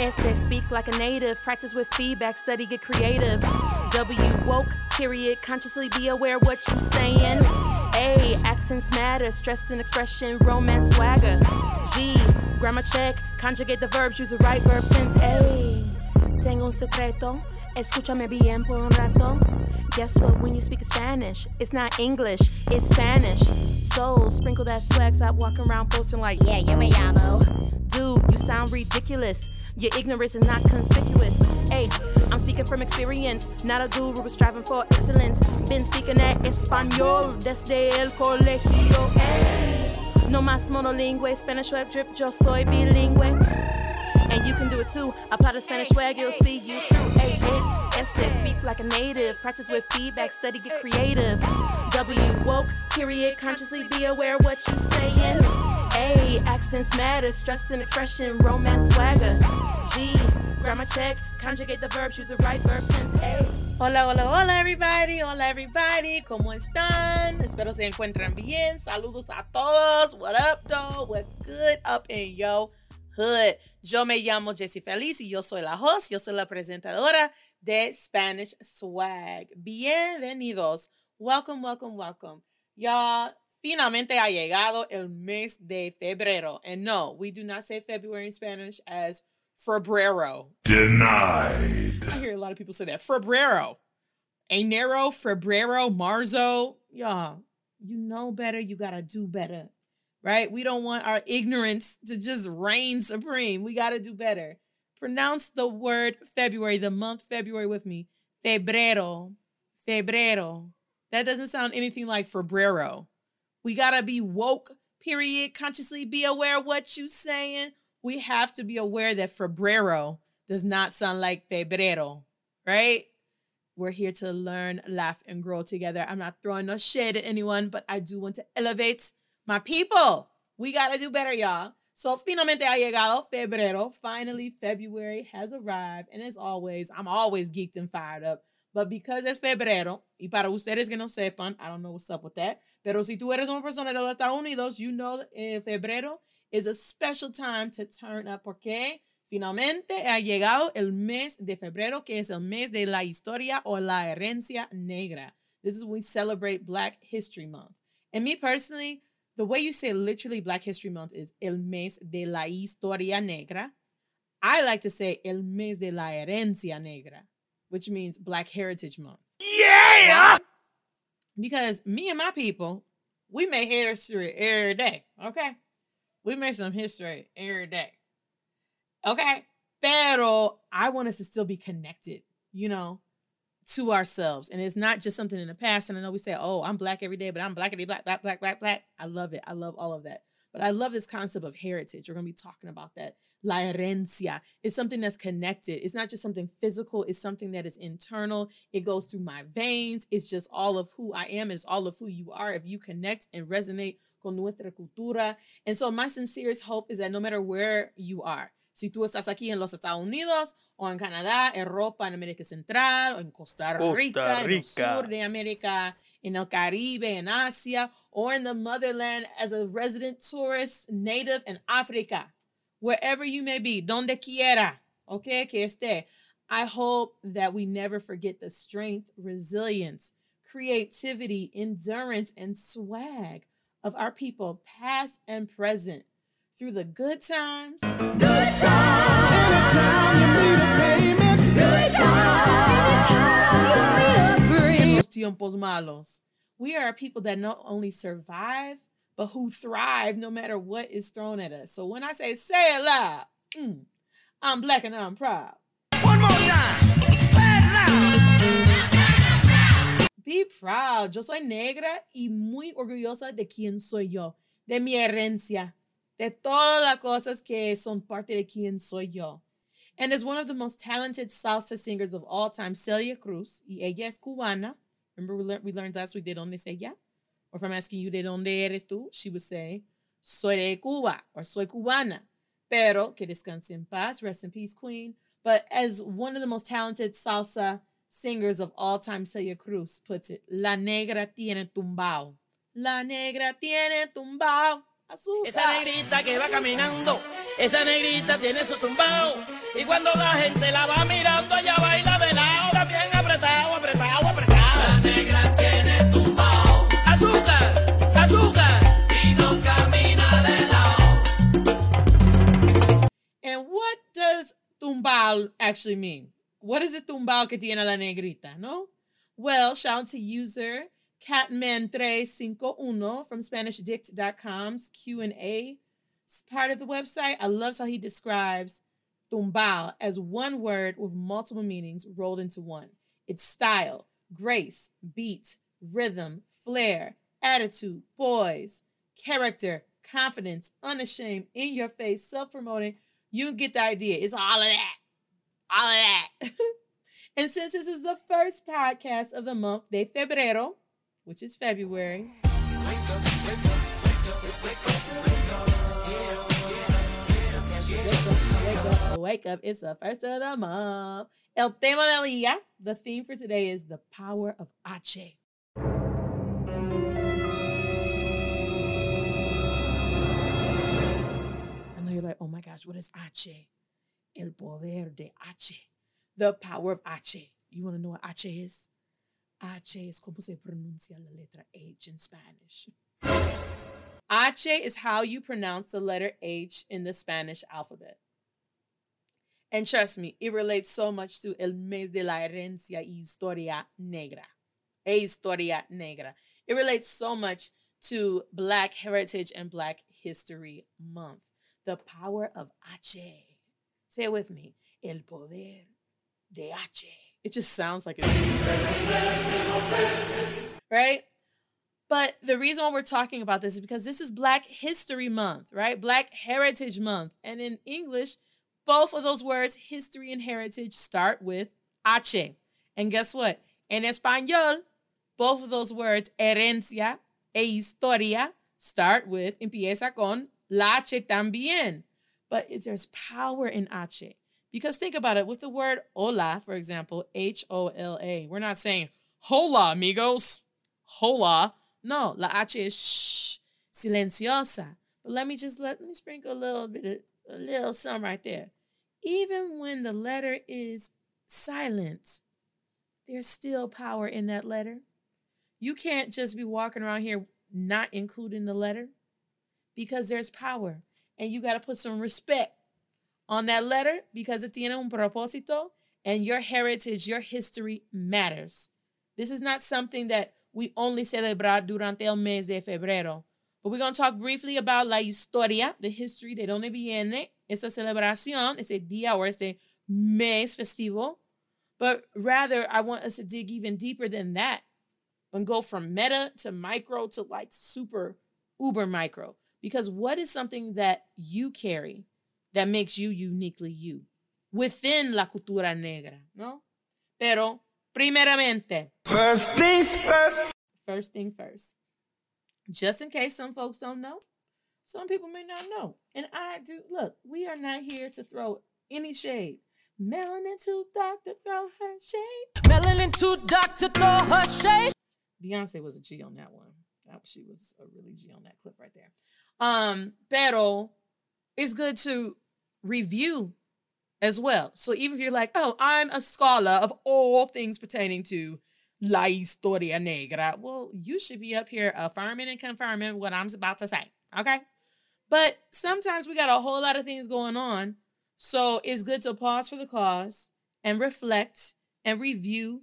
Essay, speak like a native. Practice with feedback, study, get creative. W, woke, period. Consciously be aware what you're saying. A, accents matter. Stress and expression, romance, swagger. G, grammar check. Conjugate the verbs, use the right verb tense. A, tengo un secreto. Escúchame bien por un rato. Guess what? When you speak Spanish, it's not English, it's Spanish. So sprinkle that swag, stop walking around posting like, Yeah, yo me llamo. dude, you sound ridiculous. Your ignorance is not conspicuous. Hey, I'm speaking from experience, not a guru, but striving for excellence. Been speaking that español desde el colegio. Hey, no más monolingüe, Spanish web drip, yo soy bilingüe. And you can do it too. Apply the Spanish swag, you'll see you through. A S S speak like a native. Practice with feedback, study, get creative. W woke, period. Consciously be aware what you saying. A accents matter, stress and expression, romance swagger. G grammar check, conjugate the verbs, use the right verb tense. A. Hola, hola, hola, everybody. Hola, everybody. ¿Cómo están? Espero se encuentran bien. Saludos a todos. What up, though? What's good up in yo hood? Yo me llamo Jessie Feliz y yo soy la host. Yo soy la presentadora de Spanish Swag. Bienvenidos. Welcome, welcome, welcome. Y'all, finalmente ha llegado el mes de febrero. And no, we do not say February in Spanish as febrero. Denied. I hear a lot of people say that. Febrero. Enero, Febrero, Marzo. Y'all, you know better. You got to do better, right? We don't want our ignorance to just reign supreme. We got to do better. Pronounce the word February, the month February with me. Febrero. Febrero. That doesn't sound anything like Febrero. We got to be woke, period. Consciously be aware of what you saying. We have to be aware that Febrero does not sound like febrero, right? We're here to learn, laugh, and grow together. I'm not throwing no shade at anyone, but I do want to elevate my people. We gotta do better, y'all. So finalmente ha llegado febrero. Finally, February has arrived. And as always, I'm always geeked and fired up. But because it's febrero, y para ustedes que no sepan, I don't know what's up with that. Pero si tú eres una persona de los Estados Unidos, you know eh, febrero is a special time to turn up. Porque finalmente ha llegado el mes de febrero, que es el mes de la historia o la herencia negra. This is when we celebrate Black History Month. And me personally, the way you say literally Black History Month is el mes de la historia negra. I like to say el mes de la herencia negra, which means Black Heritage Month. Yeah! Because me and my people, we make history every day, okay? We make some history every day. Okay? Pero I want us to still be connected, you know, to ourselves. And it's not just something in the past. And I know we say, oh, I'm black every day, but I'm blackity black, black, black, black, black. I love it. I love all of that. But I love this concept of heritage. We're going to be talking about that. La herencia. is something that's connected. It's not just something physical. It's something that is internal. It goes through my veins. It's just all of who I am. It's all of who you are. If you connect and resonate con nuestra cultura. And so my sincerest hope is that no matter where you are, si tú estás aquí en los Estados Unidos o en Canadá, Europa, en América Central, o en Costa Costa Rica, en el Rica. sur de América, en el Caribe, en Asia, or in the motherland as a resident tourist, native in Africa, wherever you may be, donde quiera, okay, que esté. I hope that we never forget the strength, resilience, creativity, endurance, and swag of our people, past and present, through the good times Good times. Anytime you need a payment. Good times. Anytime you need a en los tiempos malos. We are a people that not only survive, but who thrive no matter what is thrown at us. So when I say say it loud, mm, I'm black and I'm proud. One more time. Say it loud. Be proud. Yo soy negra y muy orgullosa de quién soy yo, de mi herencia, de todas las cosas que son parte de quién soy yo. And as one of the most talented salsa singers of all time, Celia Cruz, y ella es cubana. Remember we learned, we learned last week de donde es ella? Or if I'm asking you de donde eres tú, she would say, soy de Cuba or soy cubana. Pero, que descanse en paz, rest in peace, queen. But as one of the most talented salsa singers of all time, Celia Cruz puts it, La negra tiene tumbao. La negra tiene tumbao. Azúcar. Esa negrita que va caminando, esa negrita tiene su tumbao. Y cuando la gente la va mirando, ella baila de lado, también apretado, apretado, apretado. La negra tiene tumbao. Azúcar, azúcar. Y no camina de lado. And what does tumbal actually mean? What is it tumbal que tiene la negrita, no? Well, shout out to user Catman351 from SpanishDict.com's Q&A part of the website. I love how he describes tumbao as one word with multiple meanings rolled into one. It's style, grace, beat, rhythm, flair, attitude, poise, character, confidence, unashamed, in your face, self promoting. You get the idea. It's all of that. All of that. and since this is the first podcast of the month de febrero, which is February. Wake up, wake up. It's the first of the month. El tema del día, the theme for today is the power of hache. I know you're like, oh my gosh, what is H? El poder de H. The power of H. You want to know what H is? H es como se pronuncia la letra H in Spanish. H is how you pronounce the letter H in the Spanish alphabet. And trust me, it relates so much to el mes de la herencia y historia negra. E historia negra. It relates so much to Black Heritage and Black History Month. The power of H. Say it with me. El poder de H. It just sounds like it's right? But the reason why we're talking about this is because this is Black History Month, right? Black Heritage Month. And in English, both of those words, history and heritage, start with H. And guess what? In Espanol, both of those words, herencia e historia, start with, empieza con la H también. But there's power in H. Because think about it, with the word hola, for example, H O L A, we're not saying hola, amigos, hola. No, la H is shh, silenciosa. But let me just let me sprinkle a little bit of a little something right there. Even when the letter is silent, there's still power in that letter. You can't just be walking around here not including the letter because there's power. And you got to put some respect on that letter because it tiene un propósito and your heritage, your history matters. This is not something that we only celebrar durante el mes de febrero. But we're going to talk briefly about la historia, the history de donde viene esa celebración, ese día or ese mes festivo. But rather, I want us to dig even deeper than that and go from meta to micro to like super uber micro. Because what is something that you carry that makes you uniquely you within la cultura negra, no? Pero, primeramente, First things first. first thing first. Just in case some folks don't know, some people may not know. And I do. Look, we are not here to throw any shade. Melanin too dark to throw her shade. Melanin too dark to throw her shade. Beyonce was a G on that one. That she was a really G on that clip right there. Um, pero it's good to review as well. So even if you're like, oh, I'm a scholar of all things pertaining to La Historia Negra, well, you should be up here affirming and confirming what I'm about to say. Okay. But sometimes we got a whole lot of things going on. So it's good to pause for the cause and reflect and review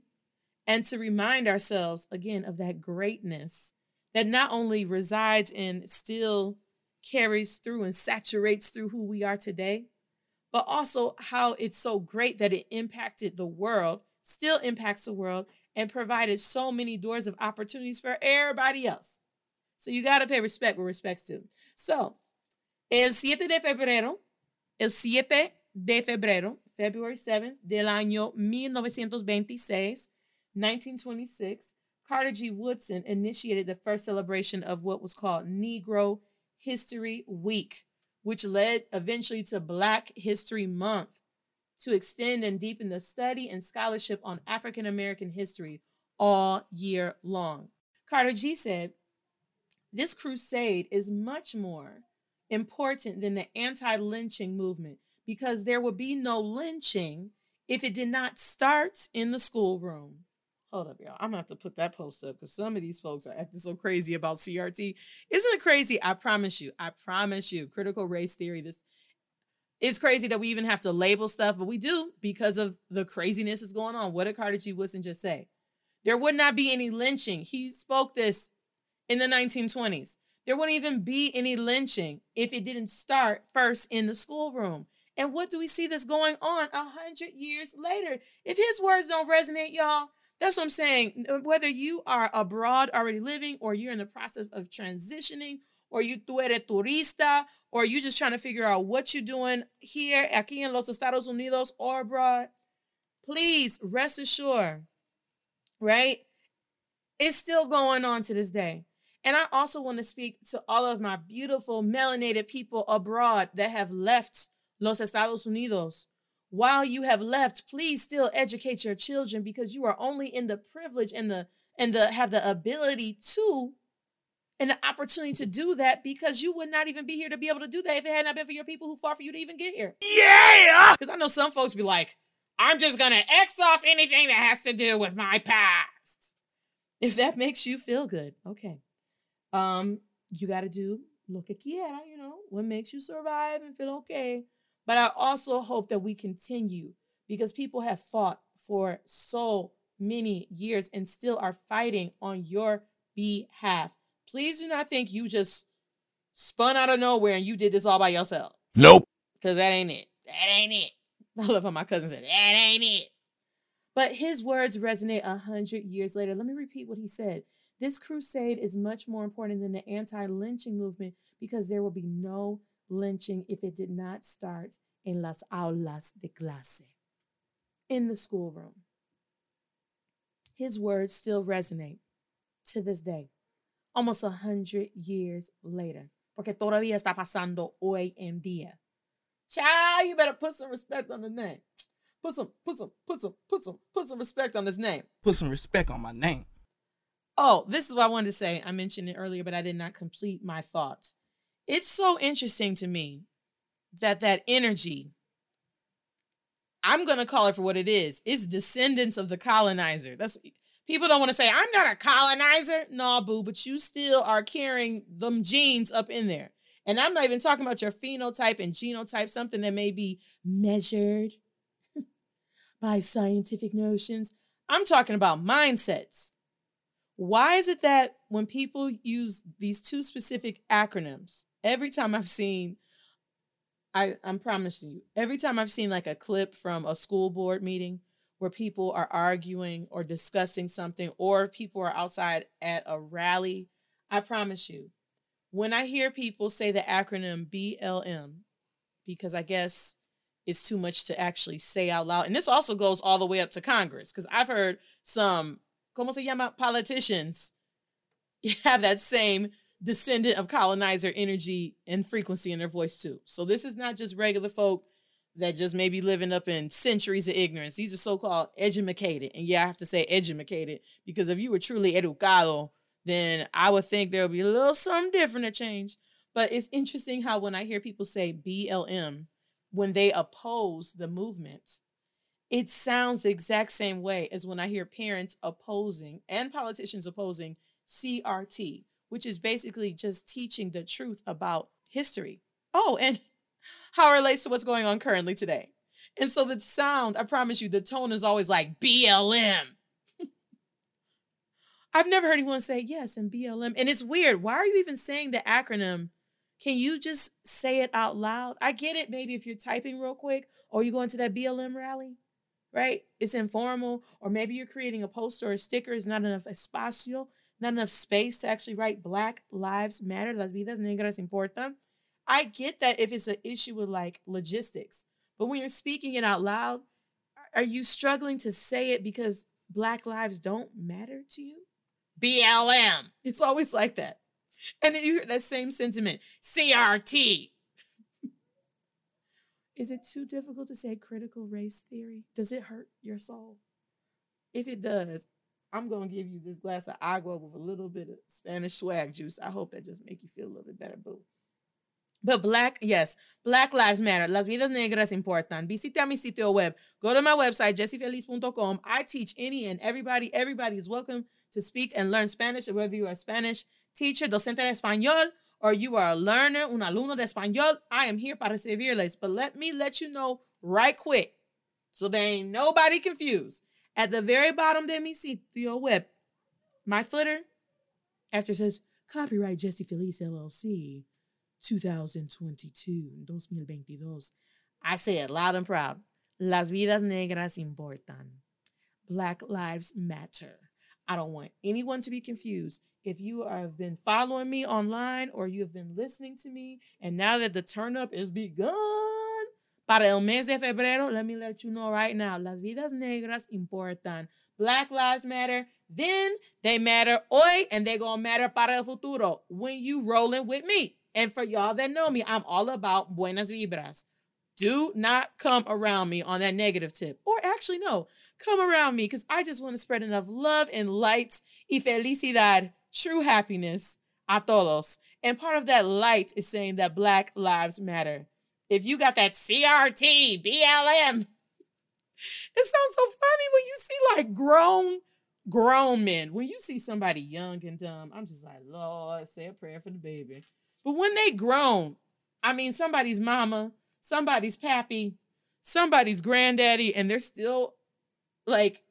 and to remind ourselves again of that greatness that not only resides in still carries through and saturates through who we are today, but also how it's so great that it impacted the world, still impacts the world, and provided so many doors of opportunities for everybody else. So you got to pay respect where respect's due. So, el 7 de febrero, el 7 de febrero, February 7th del año 1926, 1926, Carter G. Woodson initiated the first celebration of what was called Negro History Week, which led eventually to Black History Month to extend and deepen the study and scholarship on African American history all year long. Carter G said, This crusade is much more important than the anti lynching movement because there would be no lynching if it did not start in the schoolroom. Hold up, y'all. I'm gonna have to put that post up because some of these folks are acting so crazy about CRT. Isn't it crazy? I promise you. I promise you. Critical race theory. This it's crazy that we even have to label stuff, but we do because of the craziness that's going on. What did Carter G. Woodson just say? There would not be any lynching. He spoke this in the 1920s. There wouldn't even be any lynching if it didn't start first in the schoolroom. And what do we see that's going on a hundred years later? If his words don't resonate, y'all, that's what I'm saying. Whether you are abroad already living, or you're in the process of transitioning, or you tú eres turista, or you just trying to figure out what you're doing here, aquí en los Estados Unidos, or abroad, please rest assured, right? It's still going on to this day. And I also want to speak to all of my beautiful melanated people abroad that have left Los Estados Unidos. While you have left, please still educate your children because you are only in the privilege and the and the have the ability to and the opportunity to do that because you would not even be here to be able to do that if it had not been for your people who fought for you to even get here. Yeah! Because I know some folks be like, I'm just gonna X off anything that has to do with my past. If that makes you feel good, okay. Um, you gotta do lo que quiera, you know, what makes you survive and feel okay. But I also hope that we continue because people have fought for so many years and still are fighting on your behalf. Please do not think you just spun out of nowhere and you did this all by yourself. Nope. Because that ain't it. That ain't it. I love how my cousin said, that ain't it. But his words resonate a hundred years later. Let me repeat what he said. This crusade is much more important than the anti lynching movement because there will be no lynching if it did not start in las aulas de clase, in the schoolroom. His words still resonate to this day, almost a hundred years later, porque todavía está pasando hoy en día. Child, you better put some respect on the name. Put some, put some, put some, put some, put some respect on his name. Put some respect on my name. Oh, this is what I wanted to say. I mentioned it earlier, but I did not complete my thoughts. It's so interesting to me that that energy, I'm going to call it for what it is, is descendants of the colonizer. That's people don't want to say, I'm not a colonizer. No, boo, but you still are carrying them genes up in there. And I'm not even talking about your phenotype and genotype, something that may be measured by scientific notions. I'm talking about mindsets. Why is it that when people use these two specific acronyms, every time I've seen, I, I'm promising you, every time I've seen like a clip from a school board meeting where people are arguing or discussing something, or people are outside at a rally, I promise you, when I hear people say the acronym BLM, because I guess it's too much to actually say out loud, and this also goes all the way up to Congress, because I've heard some, ¿cómo se llama? Politicians have that same descendant of colonizer energy and frequency in their voice too. So this is not just regular folk that just may be living up in centuries of ignorance. These are so-called educated. And yeah, I have to say educated because if you were truly educado, then I would think there would be a little something different to change. But it's interesting how when I hear people say BLM, when they oppose the movement, it sounds the exact same way as when I hear parents opposing and politicians opposing CRT, which is basically just teaching the truth about history. Oh, and how it relates to what's going on currently today. And so the sound, I promise you, the tone is always like BLM. I've never heard anyone say yes and BLM. And it's weird. Why are you even saying the acronym? Can you just say it out loud? I get it, maybe if you're typing real quick or you go into that BLM rally, right? It's informal, or maybe you're creating a poster or a sticker, it's not enough espacio, not enough space to actually write Black Lives Matter, las vidas negras importan. I get that if it's an issue with like logistics, but when you're speaking it out loud, are you struggling to say it because Black lives don't matter to you? BLM. It's always like that. And then you hear that same sentiment CRT. Is it too difficult to say critical race theory? Does it hurt your soul? If it does, I'm to give you this glass of agua with a little bit of Spanish swag juice. I hope that just make you feel a little bit better, boo. But black, yes, Black Lives Matter. Las vidas negras importan. Visita mi sitio web. Go to my website, jessiefeliz.com. I teach any and everybody. Everybody is welcome to speak and learn Spanish, whether you are a Spanish teacher, docente de español, or you are a learner, un alumno de español. I am here para servirles. But let me let you know right quick, so there ain't nobody confused. At the very bottom de mi sitio web, my footer, after says copyright Jessie Feliz LLC 2022, 2022. I say it loud and proud. Las vidas negras importan. Black lives matter. I don't want anyone to be confused. If you have been following me online or you have been listening to me, and now that the turn up is begun para el mes de febrero, let me let you know right now. Las vidas negras importan. Black lives matter. Then they matter hoy and they gonna matter para el futuro when you rolling with me. And for y'all that know me, I'm all about buenas vibras. Do not come around me on that negative tip. Or actually, no, come around me because I just want to spread enough love and light y felicidad, true happiness a todos. And part of that light is saying that Black Lives Matter. If you got that CRT, BLM, it sounds so funny when you see like grown, grown men. When you see somebody young and dumb, I'm just like, Lord, say a prayer for the baby. But when they grown, I mean, somebody's mama, somebody's pappy, somebody's granddaddy, and they're still like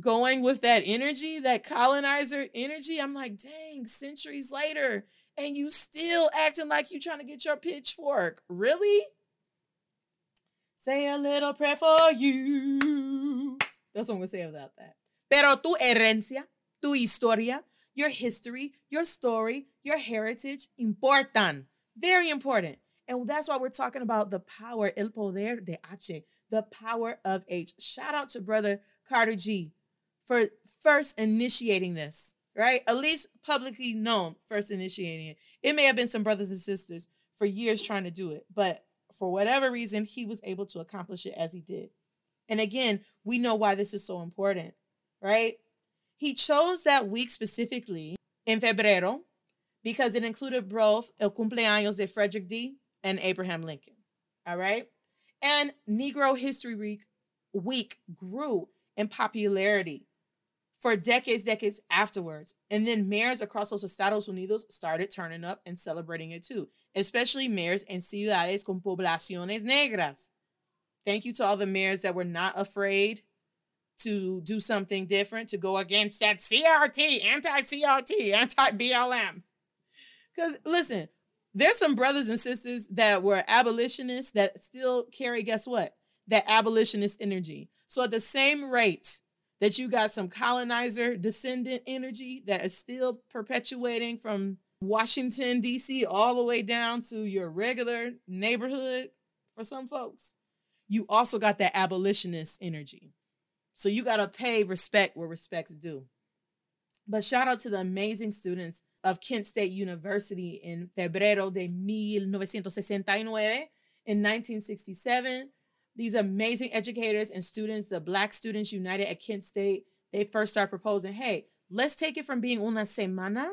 going with that energy, that colonizer energy. I'm like, dang, centuries later, and you still acting like you trying to get your pitchfork. Really? Say a little prayer for you. That's what I'm gonna say about that. Pero tu herencia, tu historia, your history, your story, your heritage importan. Very important. And that's why we're talking about the power, el poder de H, the power of H. Shout out to brother Carter G for first initiating this, right? At least publicly known, first initiating it. It may have been some brothers and sisters for years trying to do it, but for whatever reason, he was able to accomplish it as he did. And again, we know why this is so important, right? He chose that week specifically in febrero because it included both el cumpleaños de Frederick D and Abraham Lincoln. All right. And Negro History Week, week grew in popularity for decades, decades afterwards. And then mayors across los Estados Unidos started turning up and celebrating it too, especially mayors in ciudades con poblaciones negras. Thank you to all the mayors that were not afraid to do something different, to go against that CRT, anti CRT, anti BLM. Because listen, there's some brothers and sisters that were abolitionists that still carry, guess what? That abolitionist energy. So at the same rate that you got some colonizer descendant energy that is still perpetuating from Washington, D.C., all the way down to your regular neighborhood for some folks, you also got that abolitionist energy. So you got to pay respect where respect's due. But shout out to the amazing students of Kent State University in febrero de 1969. In 1967, these amazing educators and students, the Black Students United at Kent State, they first start proposing, hey, let's take it from being una semana,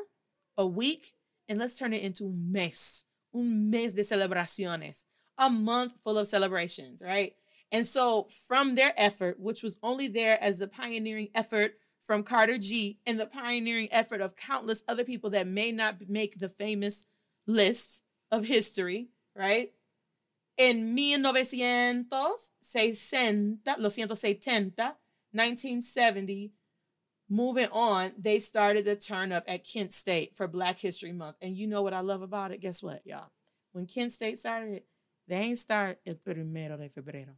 a week, and let's turn it into mes, un mes de celebraciones, a month full of celebrations, right? And so, from their effort, which was only there as the pioneering effort from Carter G and the pioneering effort of countless other people that may not make the famous list of history, right? En 1960, lo siento, 70, 1970, moving on, they started the turn up at Kent State for Black History Month. And you know what I love about it? Guess what, y'all? When Kent State started it, they ain't start el primero de febrero.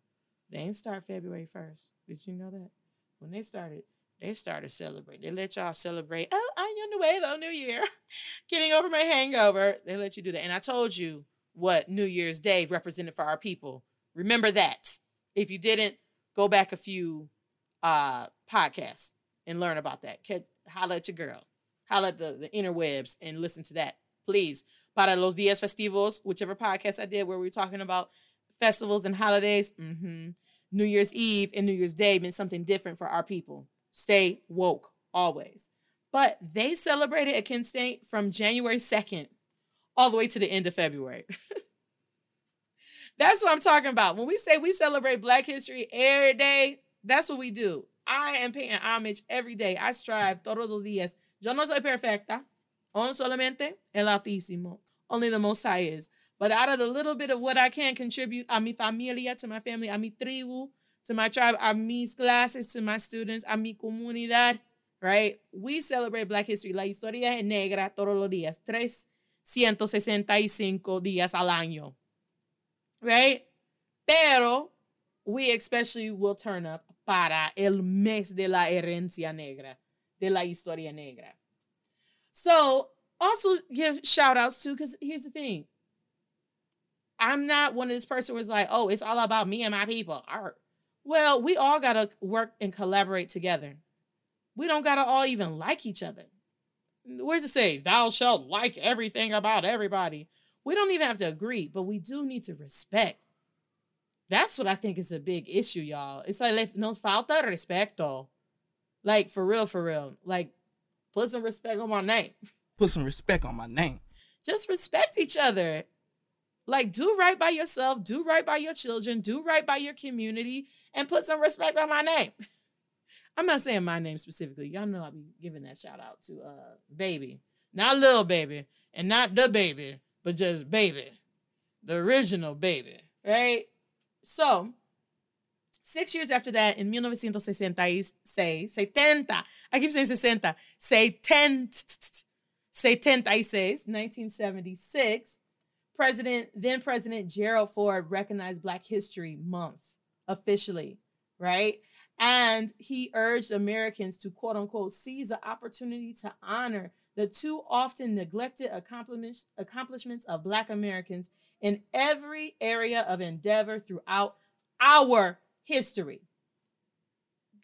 They didn't start February 1st. Did you know that? When they started, they started celebrating. They let y'all celebrate. Oh, I'm on the way though, New Year. Getting over my hangover. They let you do that. And I told you what New Year's Day represented for our people. Remember that. If you didn't, go back a few uh podcasts and learn about that. Holla at your girl. Holla at the, the interwebs and listen to that. Please. Para los días festivos, whichever podcast I did where we were talking about festivals and holidays, mm-hmm. New Year's Eve and New Year's Day meant something different for our people. Stay woke always. But they celebrated at Kent State from January 2nd all the way to the end of February. that's what I'm talking about. When we say we celebrate Black History every day, that's what we do. I am paying homage every day. I strive todos los días. Yo no soy perfecta. On solamente el Altísimo. Only the Most High is. But out of the little bit of what I can contribute a mi familia, to my family, a mi tribu, to my tribe, a mis clases, to my students, a mi comunidad, right? We celebrate Black History. La historia es negra todos los días. 365 días al año. Right? Pero we especially will turn up para el mes de la herencia negra, de la historia negra. So, also give shout outs to, because here's the thing. I'm not one of this person who's like, oh, it's all about me and my people. Well, we all got to work and collaborate together. We don't got to all even like each other. Where's it say, thou shalt like everything about everybody? We don't even have to agree, but we do need to respect. That's what I think is a big issue, y'all. It's like nos falta respeto. Like for real, for real. Like put some respect on my name. Put some respect on my name. Just respect each other. Like do right by yourself, do right by your children, do right by your community, and put some respect on my name. I'm not saying my name specifically. Y'all know I'll be giving that shout out to uh baby. Not little baby, and not the baby, but just baby. The original baby. Right? So, six years after that, in 1966, 70, I keep saying 60, 70, 76, 1976, President, then President Gerald Ford recognized Black History Month officially, right? And he urged Americans to quote unquote seize the opportunity to honor the too often neglected accomplishments, accomplishments of Black Americans in every area of endeavor throughout our history.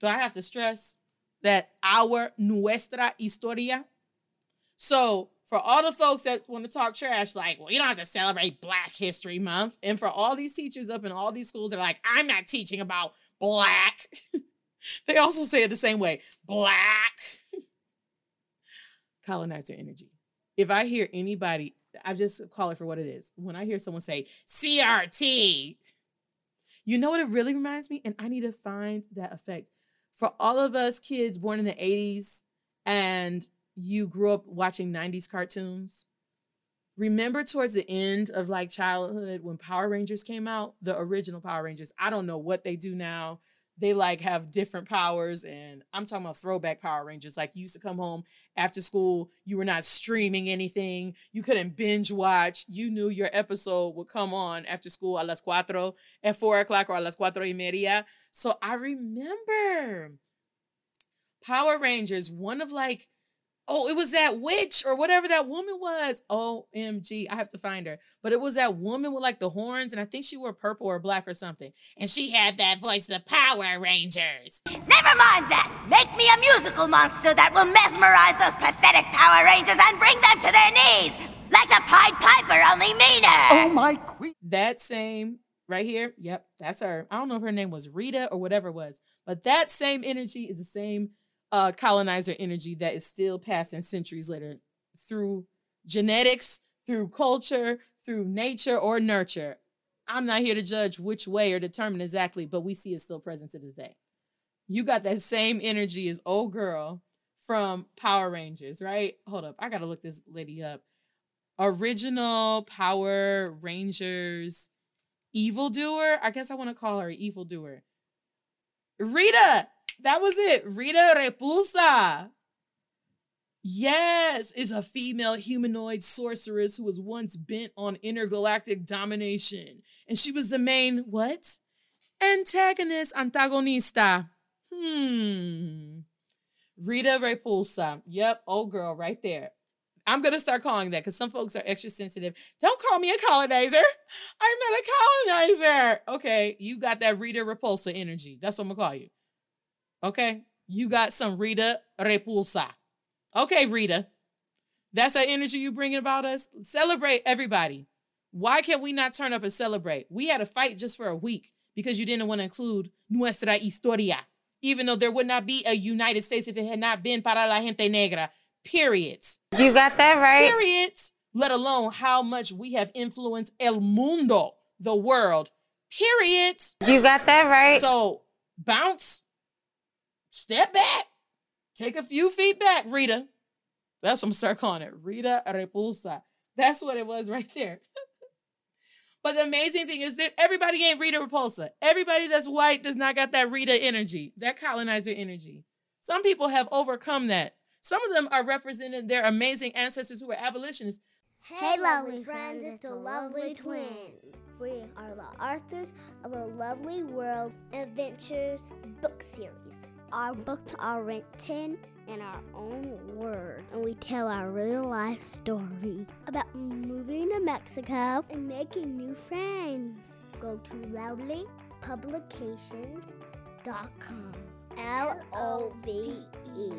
Do I have to stress that our nuestra historia? So, for all the folks that want to talk trash, like, well, you don't have to celebrate Black History Month. And for all these teachers up in all these schools, they're like, I'm not teaching about black. they also say it the same way black. Colonizer energy. If I hear anybody I just call it for what it is. When I hear someone say CRT, you know what it really reminds me? And I need to find that effect. For all of us kids born in the 80s and you grew up watching 90s cartoons, remember towards the end of like childhood when Power Rangers came out, the original Power Rangers. I don't know what they do now they like have different powers and i'm talking about throwback power rangers like you used to come home after school you were not streaming anything you couldn't binge watch you knew your episode would come on after school a las cuatro at four o'clock or a las cuatro y media so i remember power rangers one of like Oh, it was that witch or whatever that woman was. OMG, I have to find her. But it was that woman with like the horns, and I think she wore purple or black or something. And she had that voice, the Power Rangers. Never mind that. Make me a musical monster that will mesmerize those pathetic Power Rangers and bring them to their knees. Like the Pied Piper, only meaner. Oh, my queen. That same right here. Yep, that's her. I don't know if her name was Rita or whatever it was, but that same energy is the same uh, colonizer energy that is still passing centuries later through genetics, through culture, through nature or nurture. I'm not here to judge which way or determine exactly, but we see it still present to this day. You got that same energy as old girl from Power Rangers, right? Hold up, I gotta look this lady up. Original Power Rangers evildoer. I guess I want to call her evildoer. Rita, that was it. Rita Repulsa. Yes, is a female humanoid sorceress who was once bent on intergalactic domination. And she was the main, what? Antagonist, antagonista. Hmm. Rita Repulsa. Yep, old girl right there. I'm gonna start calling that because some folks are extra sensitive. Don't call me a colonizer. I'm not a colonizer. Okay, you got that Rita Repulsa energy. That's what I'm gonna call you. Okay. You got some Rita Repulsa. Okay, Rita. That's that energy you bringing about us. Celebrate everybody. Why can't we not turn up and celebrate? We had a fight just for a week because you didn't want to include nuestra historia, even though there would not be a United States if it had not been para la gente negra. Period. You got that right. Period. let alone how much we have influenced el mundo, the world. Period. You got that right. So bounce, step back, take a few feet back, Rita. That's what I'm gonna start calling it. Rita Repulsa. That's what it was right there. but the amazing thing is that everybody ain't Rita Repulsa. Everybody that's white does not got that Rita energy, that colonizer energy. Some people have overcome that. Some of them are representing their amazing ancestors who were abolitionists. Hey, lovely friends, it's the Lovely Twins. We are the authors of the Lovely World Adventures book series. Our books are written in our own words, and we tell our real life story about moving to Mexico and making new friends. Go to loveleighpublications.com. L O V E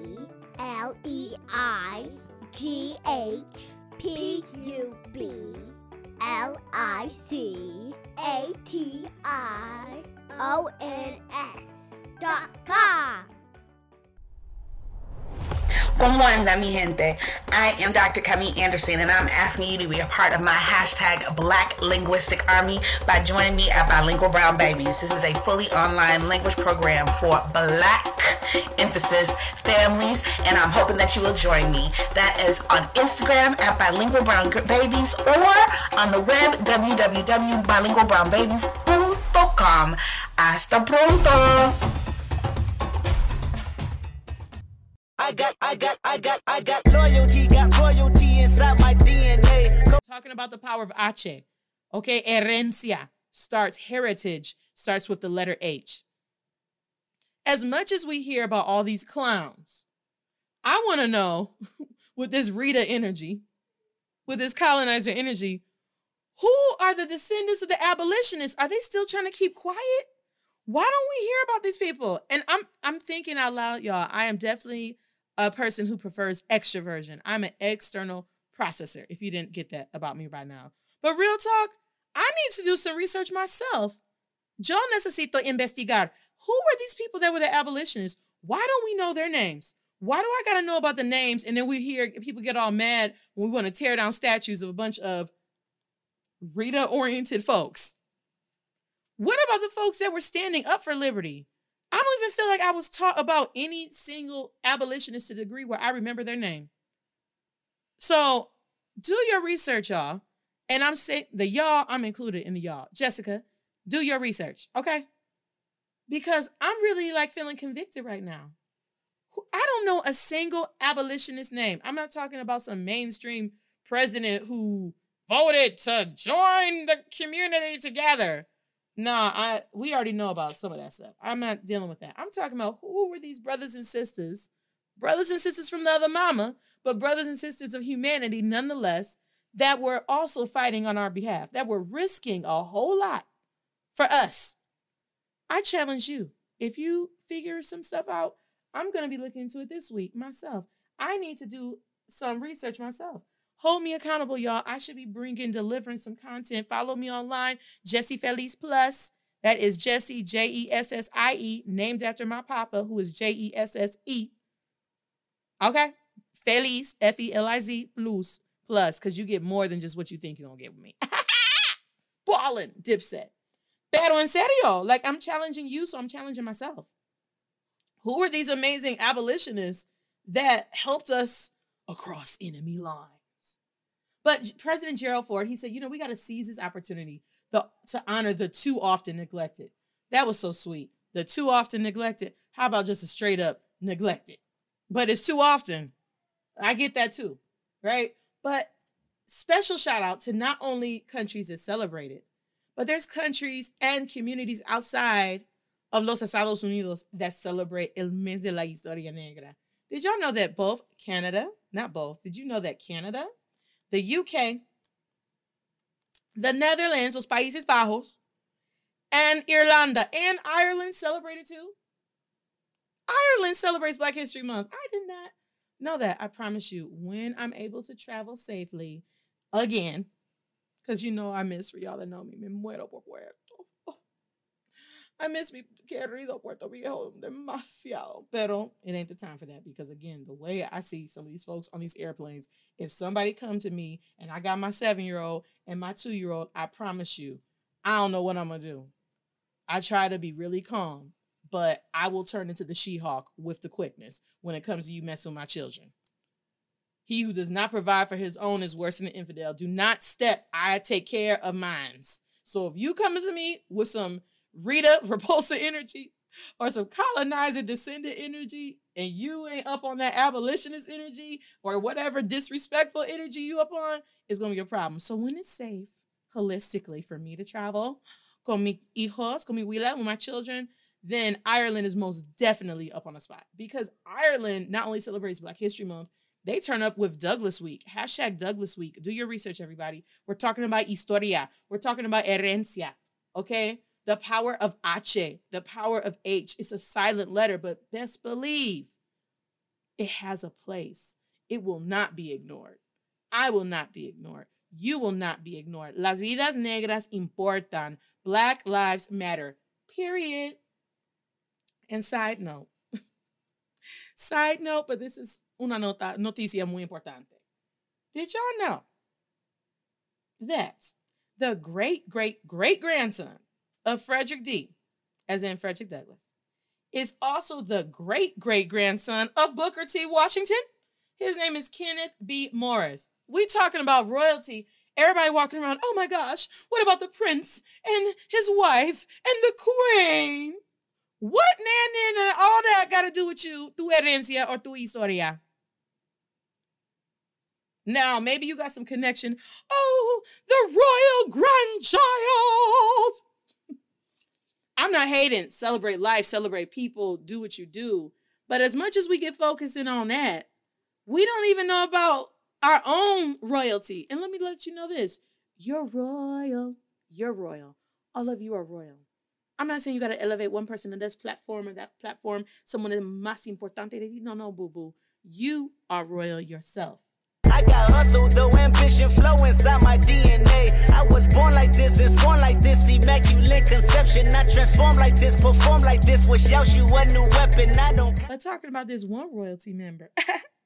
L E I G H P U B L I C A T I O N S dot com. ¿Cómo mi gente? I am Dr. Camille Anderson and I'm asking you to be a part of my hashtag Black Linguistic Army by joining me at Bilingual Brown Babies. This is a fully online language program for black emphasis families and I'm hoping that you will join me. That is on Instagram at Bilingual Brown Babies or on the web www.bilingualbrownbabies.com. Hasta pronto! I got, I got, I got, I got loyalty, got royalty inside my DNA. Talking about the power of H. Okay, herencia starts, heritage starts with the letter H. As much as we hear about all these clowns, I want to know with this Rita energy, with this colonizer energy, who are the descendants of the abolitionists? Are they still trying to keep quiet? Why don't we hear about these people? And I'm I'm thinking out loud, y'all. I am definitely a person who prefers extroversion. I'm an external processor, if you didn't get that about me by now. But real talk, I need to do some research myself. Yo necesito investigar. Who were these people that were the abolitionists? Why don't we know their names? Why do I gotta know about the names? And then we hear people get all mad when we want to tear down statues of a bunch of Rita oriented folks. What about the folks that were standing up for liberty? I don't even feel like I was taught about any single abolitionist to the degree where I remember their name. So do your research, y'all. And I'm saying the y'all, I'm included in the y'all. Jessica, do your research, okay? Because I'm really like feeling convicted right now. I don't know a single abolitionist name. I'm not talking about some mainstream president who voted to join the community together. Nah, I we already know about some of that stuff. I'm not dealing with that. I'm talking about who were these brothers and sisters, brothers and sisters from the other mama, but brothers and sisters of humanity nonetheless, that were also fighting on our behalf, that were risking a whole lot for us. I challenge you. If you figure some stuff out, I'm going to be looking into it this week myself. I need to do some research myself. Hold me accountable, y'all. I should be bringing, delivering some content. Follow me online, Jessie Feliz Plus. That is Jessie, J E S S I E, named after my papa, who is J E S S E. Okay? Feliz, F E L I Z, plus, plus, because you get more than just what you think you're going to get with me. Ballin', dipset. Pero en serio, like I'm challenging you, so I'm challenging myself. Who are these amazing abolitionists that helped us across enemy lines? But President Gerald Ford, he said, you know, we got to seize this opportunity the, to honor the too often neglected. That was so sweet. The too often neglected. How about just a straight up neglected? But it's too often. I get that too, right? But special shout out to not only countries that celebrate it, but there's countries and communities outside of los Estados Unidos that celebrate El Mes de la Historia Negra. Did y'all know that both Canada, not both, did you know that Canada, the UK, the Netherlands, los Países Bajos, and Irlanda and Ireland celebrated too? Ireland celebrates Black History Month. I did not know that. I promise you, when I'm able to travel safely again, because you know I miss for y'all that know me, me muero por puerto. I miss mi querido Puerto Viejo demasiado. Pero it ain't the time for that because again, the way I see some of these folks on these airplanes, if somebody come to me and I got my seven year old and my two year old, I promise you, I don't know what I'm gonna do. I try to be really calm, but I will turn into the She-Hulk with the quickness when it comes to you messing with my children. He who does not provide for his own is worse than an infidel. Do not step. I take care of mines. So if you come to me with some Rita repulsive energy or some colonizer descendant energy, and you ain't up on that abolitionist energy or whatever disrespectful energy you up on, it's gonna be a problem. So when it's safe, holistically, for me to travel con mis hijos, con mi huila, with my children, then Ireland is most definitely up on the spot because Ireland not only celebrates Black History Month, they turn up with Douglass Week. Hashtag Douglass Week. Do your research, everybody. We're talking about historia. We're talking about herencia. Okay? The power of H, the power of H. It's a silent letter, but best believe it has a place. It will not be ignored. I will not be ignored. You will not be ignored. Las vidas negras importan. Black lives matter. Period. And side note, side note, but this is una nota, noticia muy importante. Did y'all know that the great, great, great grandson of Frederick D, as in Frederick Douglass, is also the great, great grandson of Booker T. Washington? His name is Kenneth B. Morris. We talking about royalty. Everybody walking around, oh my gosh, what about the prince and his wife and the queen? What nan and all that got to do with you, tu herencia or tu historia? Now, maybe you got some connection. Oh, the royal grandchild. I'm not hating. Celebrate life, celebrate people, do what you do. But as much as we get focusing on that, we don't even know about our own royalty. And let me let you know this you're royal. You're royal. All of you are royal. I'm not saying you got to elevate one person on this platform or that platform, someone is más importante. No, no, boo boo. You are royal yourself. I got hustle, though ambition flow inside my DNA. I was born like this, is born like this, immaculate conception. Not transform like this, perform like this, wish out you a new weapon. I don't. But talking about this one royalty member,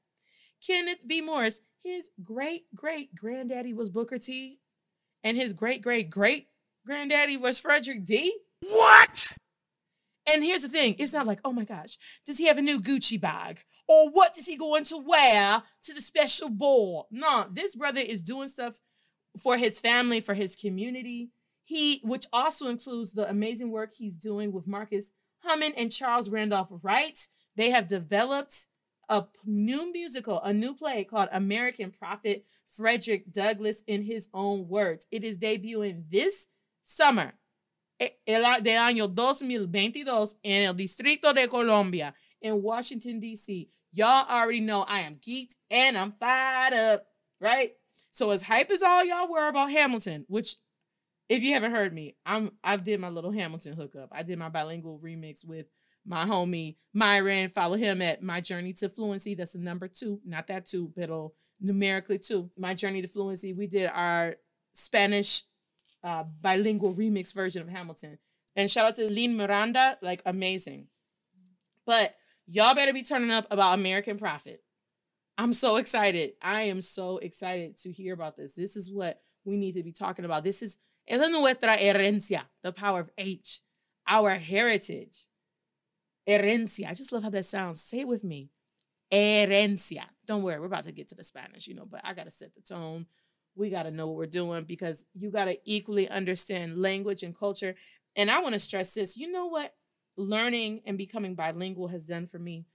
Kenneth B. Morris, his great great granddaddy was Booker T, and his great great great granddaddy was Frederick D. What? And here's the thing it's not like, oh my gosh, does he have a new Gucci bag? Or what is he going to wear to the special ball? No, this brother is doing stuff for his family, for his community. He, which also includes the amazing work he's doing with Marcus Hammond and Charles Randolph Wright. They have developed a new musical, a new play called American Prophet Frederick Douglass in his own words. It is debuting this summer el de año 2022 en el Distrito de Columbia in Washington, D.C. Y'all already know I am geeked and I'm fired up, right? So as hype as all y'all were about Hamilton, which if you haven't heard me, I'm I've did my little Hamilton hookup. I did my bilingual remix with my homie Myron. Follow him at My Journey to Fluency. That's the number two, not that two, but numerically two. My Journey to Fluency. We did our Spanish uh, bilingual remix version of Hamilton. And shout out to Lin Miranda, like amazing. But y'all better be turning up about American Prophet. I'm so excited. I am so excited to hear about this. This is what we need to be talking about. This is es nuestra herencia, the power of H, our heritage. Herencia. I just love how that sounds. Say it with me. Herencia. Don't worry, we're about to get to the Spanish, you know, but I got to set the tone we got to know what we're doing because you got to equally understand language and culture. And I want to stress this you know what learning and becoming bilingual has done for me?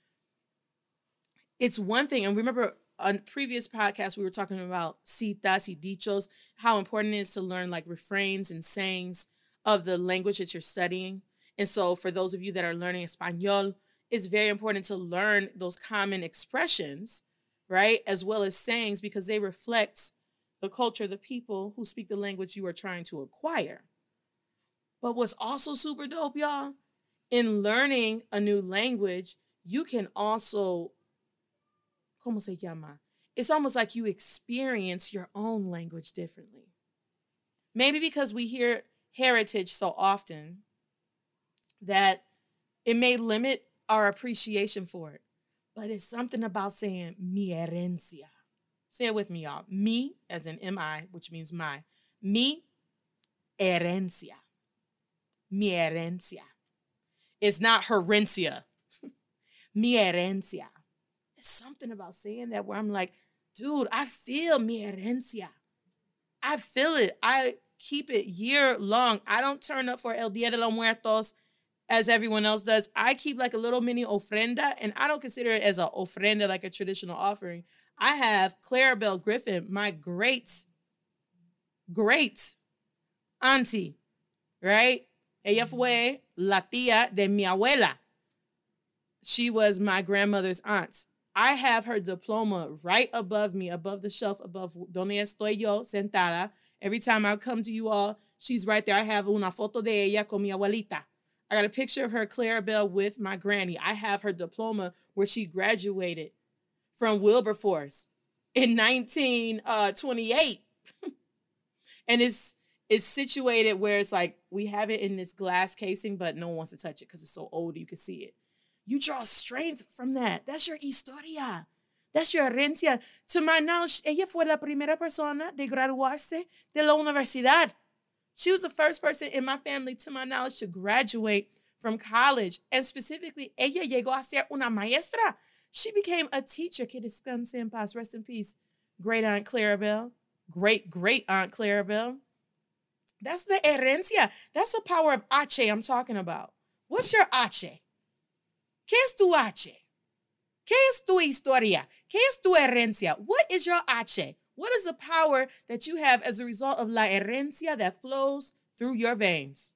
It's one thing, and remember on previous podcasts we were talking about citas y dichos, how important it is to learn like refrains and sayings of the language that you're studying. And so for those of you that are learning Espanol, it's very important to learn those common expressions, right? As well as sayings because they reflect the culture, the people who speak the language you are trying to acquire. But what's also super dope, y'all, in learning a new language, you can also, ¿cómo se llama? It's almost like you experience your own language differently. Maybe because we hear heritage so often, that it may limit our appreciation for it. But it's something about saying mi herencia. Say it with me, y'all. Me, as in M-I, which means my. Mi herencia. Mi herencia. It's not herencia. mi herencia. There's something about saying that where I'm like, dude, I feel mi herencia. I feel it. I keep it year long. I don't turn up for El Dia de los Muertos as everyone else does. I keep like a little mini ofrenda, and I don't consider it as a ofrenda like a traditional offering. I have Clarabelle Griffin, my great, great auntie, right? Ella fue la tía de mi abuela. She was my grandmother's aunt. I have her diploma right above me, above the shelf, above donde estoy yo sentada. Every time I come to you all, she's right there. I have una foto de ella con mi abuelita. I got a picture of her, Clarabelle, with my granny. I have her diploma where she graduated from Wilberforce in 1928. Uh, and it's it's situated where it's like we have it in this glass casing, but no one wants to touch it because it's so old you can see it. You draw strength from that. That's your historia. That's your herencia. To my knowledge, ella fue la primera persona de graduarse de la universidad. She was the first person in my family, to my knowledge, to graduate from college. And specifically, ella llegó a ser una maestra. She became a teacher. Que descanse en paz. Rest in peace. Great Aunt Clarabelle. Great, great Aunt Clarabelle. That's the herencia. That's the power of H I'm talking about. What's your H? ¿Qué es tu H? ¿Qué es tu historia? ¿Qué es tu herencia? What is your H? What is the power that you have as a result of la herencia that flows through your veins?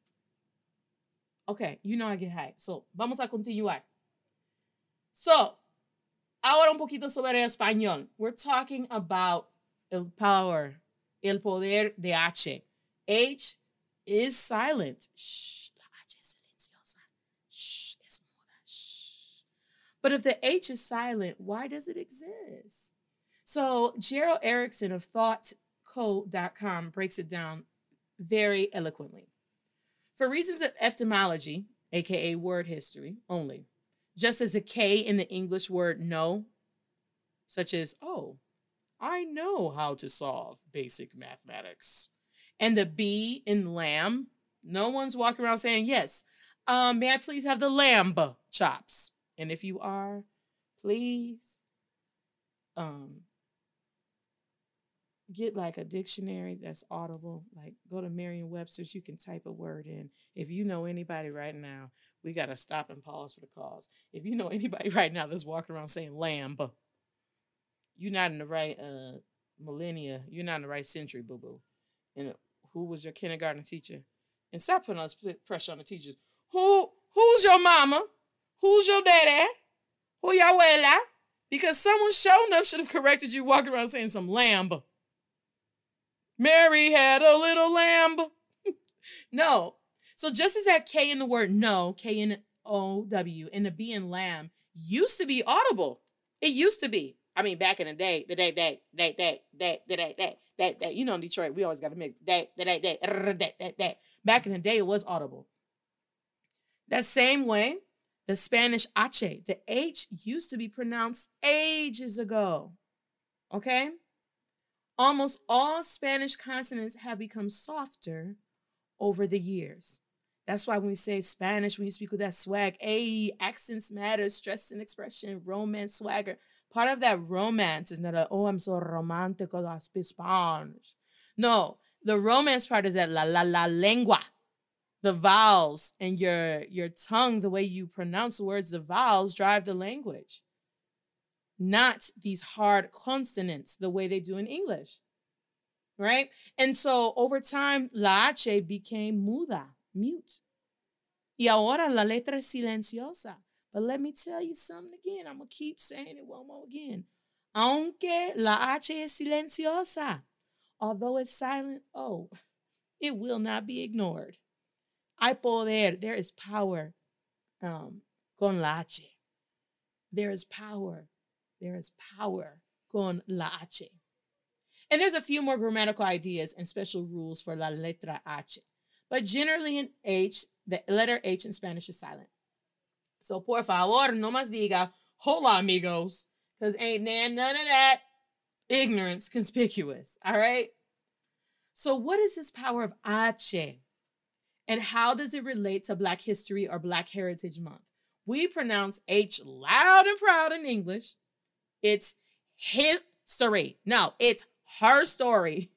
Okay, you know I get high. So, vamos a continuar. So, ahora un poquito sobre español. We're talking about el power, el poder de H. H is silent. Shh. But if the H is silent, why does it exist? So Gerald Erichsen of thoughtco.com breaks it down very eloquently. For reasons of etymology, aka word history only, just as a K in the English word know, such as, oh, I know how to solve basic mathematics. And the B in lamb, no one's walking around saying, yes, um, may I please have the lamb chops? And if you are, please um, get like a dictionary that's audible. Like go to Merriam Webster's, you can type a word in. If you know anybody right now, we got to stop and pause for the cause. If you know anybody right now that's walking around saying lamb, you're not in the right uh millennia. You're not in the right century, boo boo. And who was your kindergarten teacher? And stop putting all this pressure on the teachers. Who who's your mama? Who's your daddy? Who your abuela? Because someone showing up should have corrected you walking around saying some lamb. Mary had a little lamb. no. So just as that K in the word no, K in O W, and the B in lamb used to be audible. It used to be. I mean, back in the day, the day, day, day, day, day, the day, day that, that, you know, in Detroit, we always got to mix that, that, that, that, that, that, that. Back in the day, it was audible. That same way, the Spanish H, the H used to be pronounced ages ago. Okay? Almost all Spanish consonants have become softer over the years. That's why when we say Spanish, when you speak with that swag, a accents matter, stress and expression, romance, swagger. Part of that romance is not a, oh, I'm so romantic, oh, I speak Spanish. No, the romance part is that la la la lengua, the vowels and your your tongue, the way you pronounce the words, the vowels drive the language not these hard consonants the way they do in English. Right? And so over time, la H became muda, mute. Y ahora la letra es silenciosa. But let me tell you something again. I'm going to keep saying it one more again. Aunque la H es silenciosa, although it's silent, oh, it will not be ignored. Hay poder. There is power um, con la H. There is power there is power con la H. And there's a few more grammatical ideas and special rules for la letra H. But generally in H, the letter H in Spanish is silent. So por favor, no más diga, hola amigos, because ain't there none of that ignorance conspicuous. All right. So, what is this power of H? And how does it relate to Black History or Black Heritage Month? We pronounce H loud and proud in English. It's history. No, it's her story.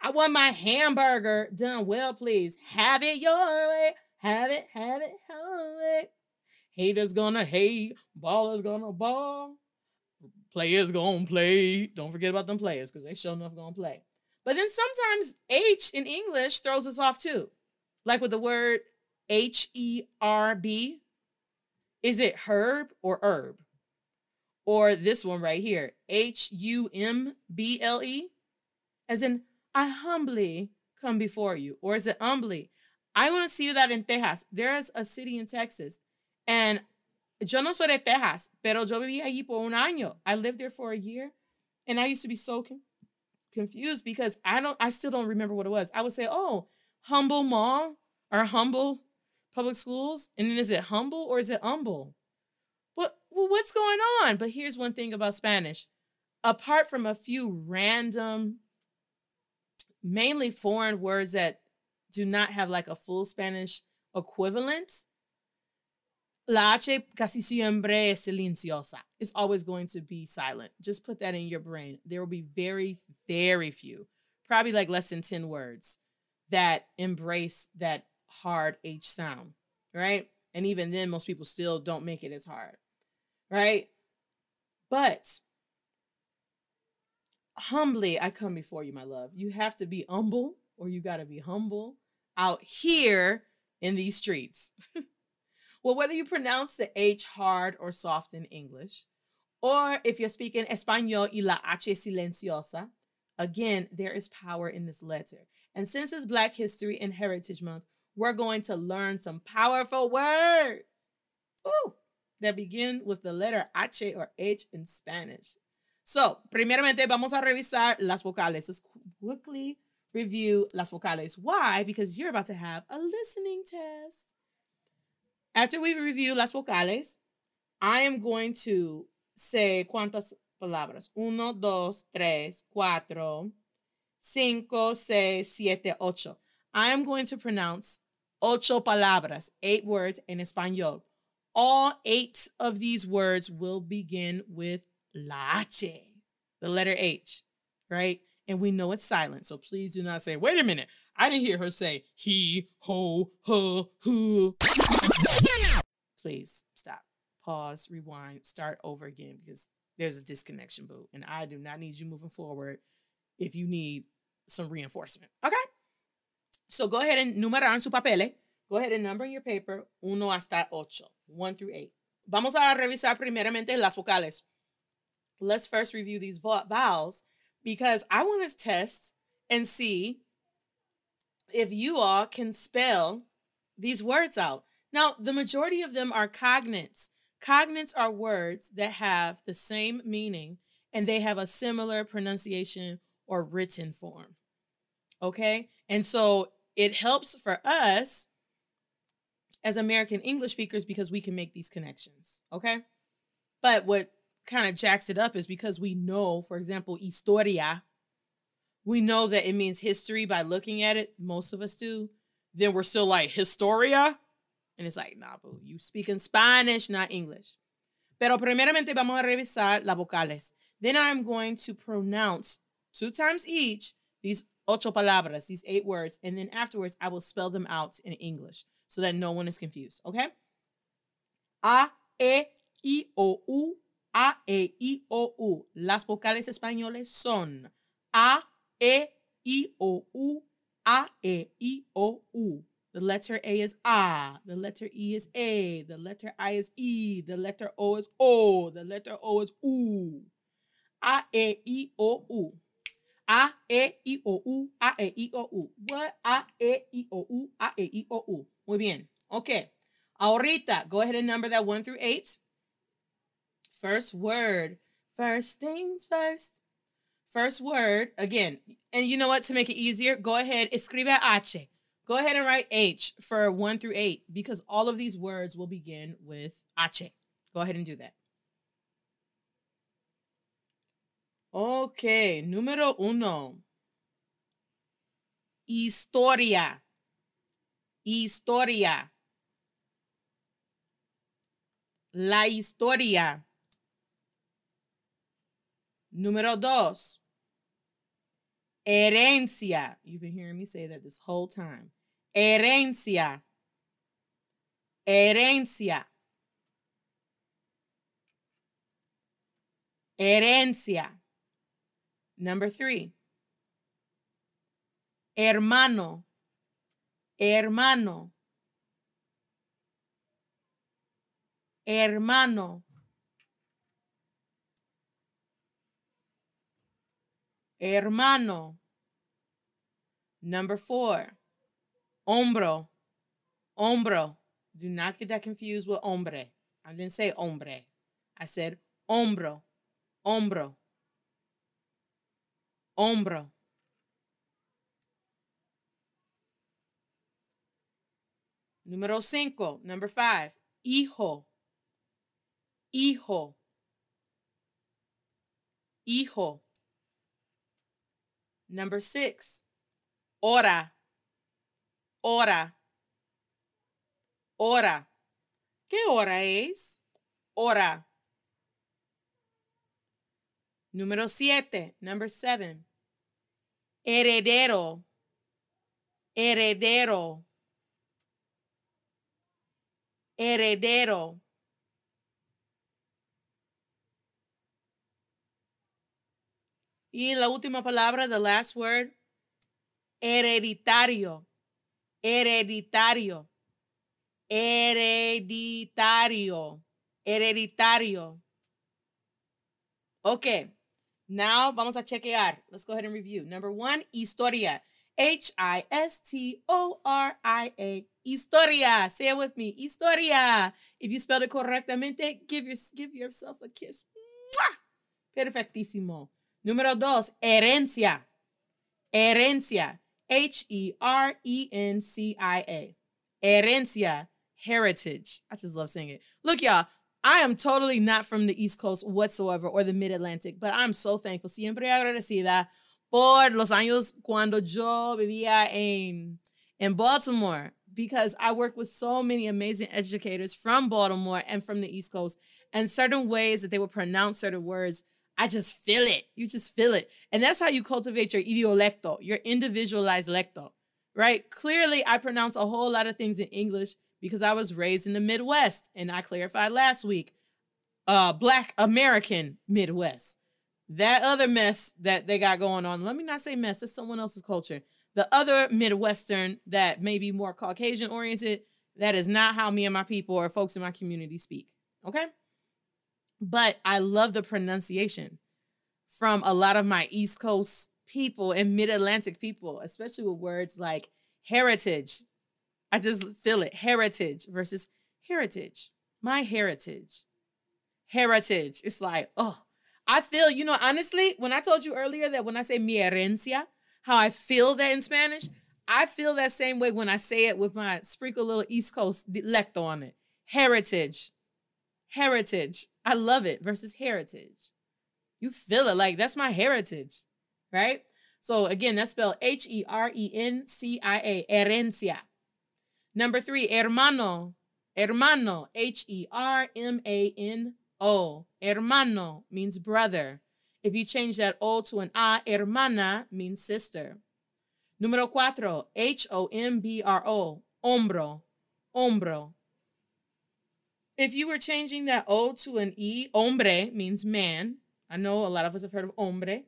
I want my hamburger done well, please. Have it your way. Have it, have it, her way. Haters gonna hate, ballers gonna ball, players gonna play. Don't forget about them players because they sure enough gonna play. But then sometimes H in English throws us off too. Like with the word H E R B. Is it herb or herb? Or this one right here, H U M B L E? As in, I humbly come before you. Or is it humbly? I want to see you that in Texas. There's a city in Texas. And yo no soy de Texas, pero yo viví allí por un año. I lived there for a year. And I used to be so con- confused because I don't, I still don't remember what it was. I would say, oh, humble mall or humble public schools. And then is it humble or is it humble? What, well, what's going on? But here's one thing about Spanish. Apart from a few random, mainly foreign words that do not have like a full Spanish equivalent, la H casi siempre es silenciosa. It's always going to be silent. Just put that in your brain. There will be very, very few, probably like less than 10 words that embrace that hard H sound, right? And even then, most people still don't make it as hard, right? But humbly, I come before you, my love. You have to be humble, or you got to be humble out here in these streets. well, whether you pronounce the H hard or soft in English, or if you're speaking Espanol y la H silenciosa, again, there is power in this letter. And since it's Black History and Heritage Month, we're going to learn some powerful words ooh, that begin with the letter H or H in Spanish. So, primeramente vamos a revisar las vocales. Let's quickly review las vocales. Why? Because you're about to have a listening test. After we review las vocales, I am going to say cuántas palabras. Uno, dos, tres, cuatro, cinco, seis, siete, ocho. I am going to pronounce ocho palabras, eight words in Espanol. All eight of these words will begin with la H, the letter H, right? And we know it's silent, so please do not say, wait a minute, I didn't hear her say he, ho, her, who. Please stop, pause, rewind, start over again because there's a disconnection, boo. And I do not need you moving forward if you need some reinforcement. Okay? So go ahead and numerar su papel. Eh? Go ahead and number in your paper uno hasta ocho, one through eight. Vamos a revisar primeramente las vocales. Let's first review these vowels because I want to test and see if you all can spell these words out. Now, the majority of them are cognates. Cognates are words that have the same meaning and they have a similar pronunciation or written form. Okay? And so it helps for us as American English speakers because we can make these connections. Okay? But what kind of jacks it up is because we know, for example, historia, we know that it means history by looking at it. Most of us do. Then we're still like, historia? And it's like, nah, boo, you speak in Spanish, not English. Pero primeramente vamos a revisar las vocales. Then I'm going to pronounce two times each these ocho palabras, these eight words, and then afterwards I will spell them out in English so that no one is confused, okay? A, E, I, O, U, A, E, I, O, U. Las vocales españoles son A, E, I, O, U, A, E, I, O, U. The letter A is A. The letter E is A. The letter I is E. The letter O is O. The letter O is U. A, E, I, O, U. A, E, I, O, U. A, E, I, O, U. What? A, E, I, O, U. A, E, I, O, U. Muy bien. Okay. Ahorita, go ahead and number that one through eight. First word. First things first. First word, again. And you know what? To make it easier, go ahead, escribe H. Go ahead and write H for one through eight because all of these words will begin with H. Go ahead and do that. Okay, número uno. Historia. Historia. La historia. Número dos. Herencia. You've been hearing me say that this whole time. Herencia. Herencia. Herencia. Number three. Hermano. Hermano. Hermano. Hermano. Number four. Hombro. Hombro. Do not get that confused with hombre. I didn't say hombre. I said hombro. Hombro. Hombro. Número cinco. Number five. Hijo. Hijo. Hijo. Number six. Hora. Hora. Hora. ¿Qué hora es? Hora. Número siete. Number seven. Heredero. Heredero. Heredero. Y la última palabra, the last word, hereditario. Hereditario. Hereditario. Hereditario. Okay. Now vamos a chequear. Let's go ahead and review. Number one, historia. H I S T O R I A. Historia. Say it with me. Historia. If you spelled it correctamente, give, give yourself a kiss. Perfectísimo. Número dos, herencia. Herencia. H E R E N C I A. Herencia. Heritage. I just love saying it. Look, y'all, I am totally not from the East Coast whatsoever or the Mid Atlantic, but I'm so thankful. Siempre agradecida por los años cuando yo vivía en, in Baltimore because I work with so many amazing educators from Baltimore and from the East Coast, and certain ways that they would pronounce certain words. I just feel it. You just feel it. And that's how you cultivate your idiolecto, your individualized lecto, right? Clearly, I pronounce a whole lot of things in English because I was raised in the Midwest. And I clarified last week, uh, Black American Midwest. That other mess that they got going on, let me not say mess, that's someone else's culture. The other Midwestern that may be more Caucasian oriented, that is not how me and my people or folks in my community speak. Okay? But I love the pronunciation from a lot of my East Coast people and Mid Atlantic people, especially with words like heritage. I just feel it heritage versus heritage. My heritage. Heritage. It's like, oh, I feel, you know, honestly, when I told you earlier that when I say mi herencia, how I feel that in Spanish, I feel that same way when I say it with my sprinkle little East Coast lecto on it. Heritage. Heritage. I love it versus heritage. You feel it like that's my heritage, right? So again, that's spelled H E R E N C I A, herencia. Number three, hermano. Hermano, H E R M A N O. Hermano means brother. If you change that O to an A, hermana means sister. Número cuatro, H O M B R O. Hombro. Hombro. If you were changing that O to an E, hombre means man. I know a lot of us have heard of hombre,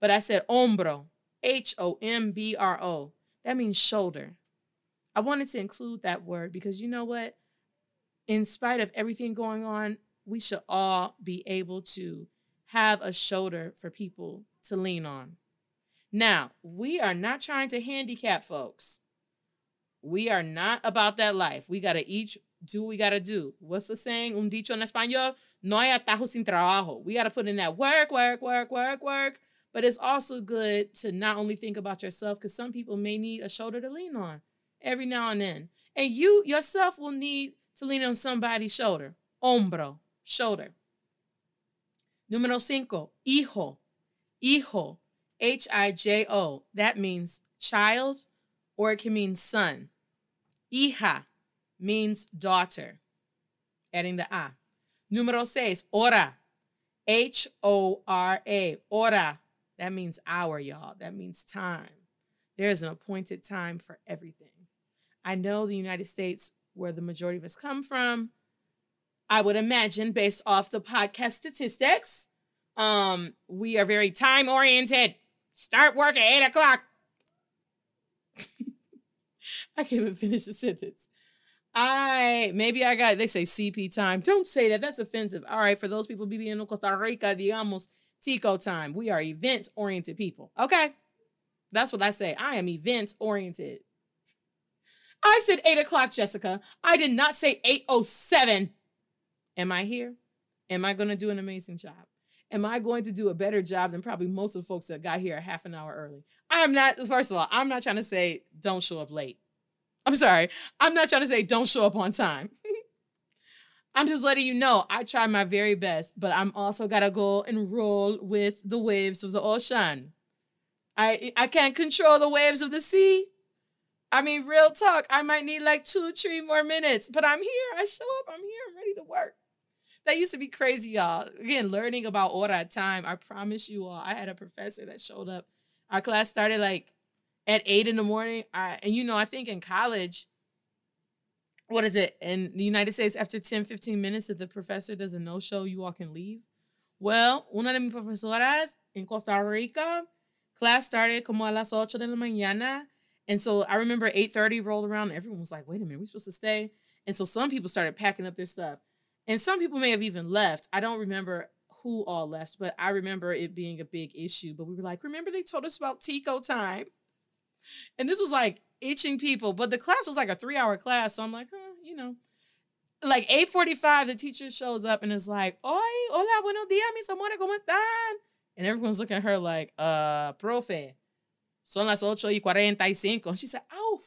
but I said hombro. H O M B R O. That means shoulder. I wanted to include that word because you know what? In spite of everything going on, we should all be able to have a shoulder for people to lean on. Now, we are not trying to handicap folks. We are not about that life. We got to each do what we got to do. What's the saying? Un dicho en español, no hay atajo sin trabajo. We got to put in that work, work, work, work, work. But it's also good to not only think about yourself because some people may need a shoulder to lean on. every now and then. And you yourself will need to lean on somebody's shoulder. Hombro, shoulder. Número cinco, hijo. Hijo. H I J O. That means child or it can mean son. Hija means daughter. Adding the A. Número seis, hora. H O R A. Hora. That means hour, y'all. That means time. There is an appointed time for everything. I know the United States, where the majority of us come from, I would imagine, based off the podcast statistics, um, we are very time oriented. Start work at eight o'clock. I can't even finish the sentence. I maybe I got they say CP time. Don't say that. That's offensive. All right, for those people viviendo in Costa Rica, digamos Tico time. We are event oriented people. Okay. That's what I say. I am event oriented. I said eight o'clock, Jessica. I did not say 807. Am I here? Am I going to do an amazing job? Am I going to do a better job than probably most of the folks that got here a half an hour early? I am not, first of all, I'm not trying to say don't show up late. I'm sorry. I'm not trying to say don't show up on time. I'm just letting you know I try my very best, but I'm also gotta go and roll with the waves of the ocean. I I can't control the waves of the sea. I mean, real talk. I might need like two, three more minutes, but I'm here. I show up. I'm here. I'm ready to work. That used to be crazy, y'all. Again, learning about hora time. I promise you all. I had a professor that showed up. Our class started like at eight in the morning. I, and you know, I think in college, what is it? In the United States, after 10, 15 minutes, if the professor does a no show, you all can leave. Well, una de mis profesoras in Costa Rica, class started como a las ocho de la mañana. And so I remember 8:30 rolled around, and everyone was like, wait a minute, we supposed to stay. And so some people started packing up their stuff. And some people may have even left. I don't remember who all left, but I remember it being a big issue. But we were like, remember they told us about Tico time? And this was like itching people, but the class was like a three hour class. So I'm like, huh, you know. Like 8:45, the teacher shows up and is like, Oi, hola, buenos días, mis amores, ¿cómo están? And everyone's looking at her like, uh, profe, son las ocho y cuarenta y cinco. And she said, oh,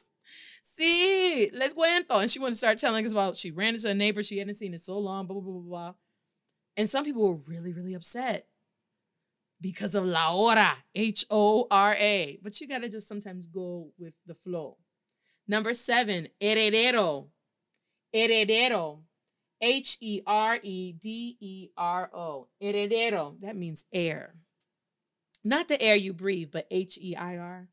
see, sí, les cuento. And she wanted to start telling us about she ran into a neighbor she hadn't seen in so long, blah, blah, blah, blah. And some people were really, really upset because of la hora, H O R A. But you got to just sometimes go with the flow. Number seven, heredero. Heredero. H E R E D E R O. Heredero. That means heir. Not the air you breathe, but H E I R.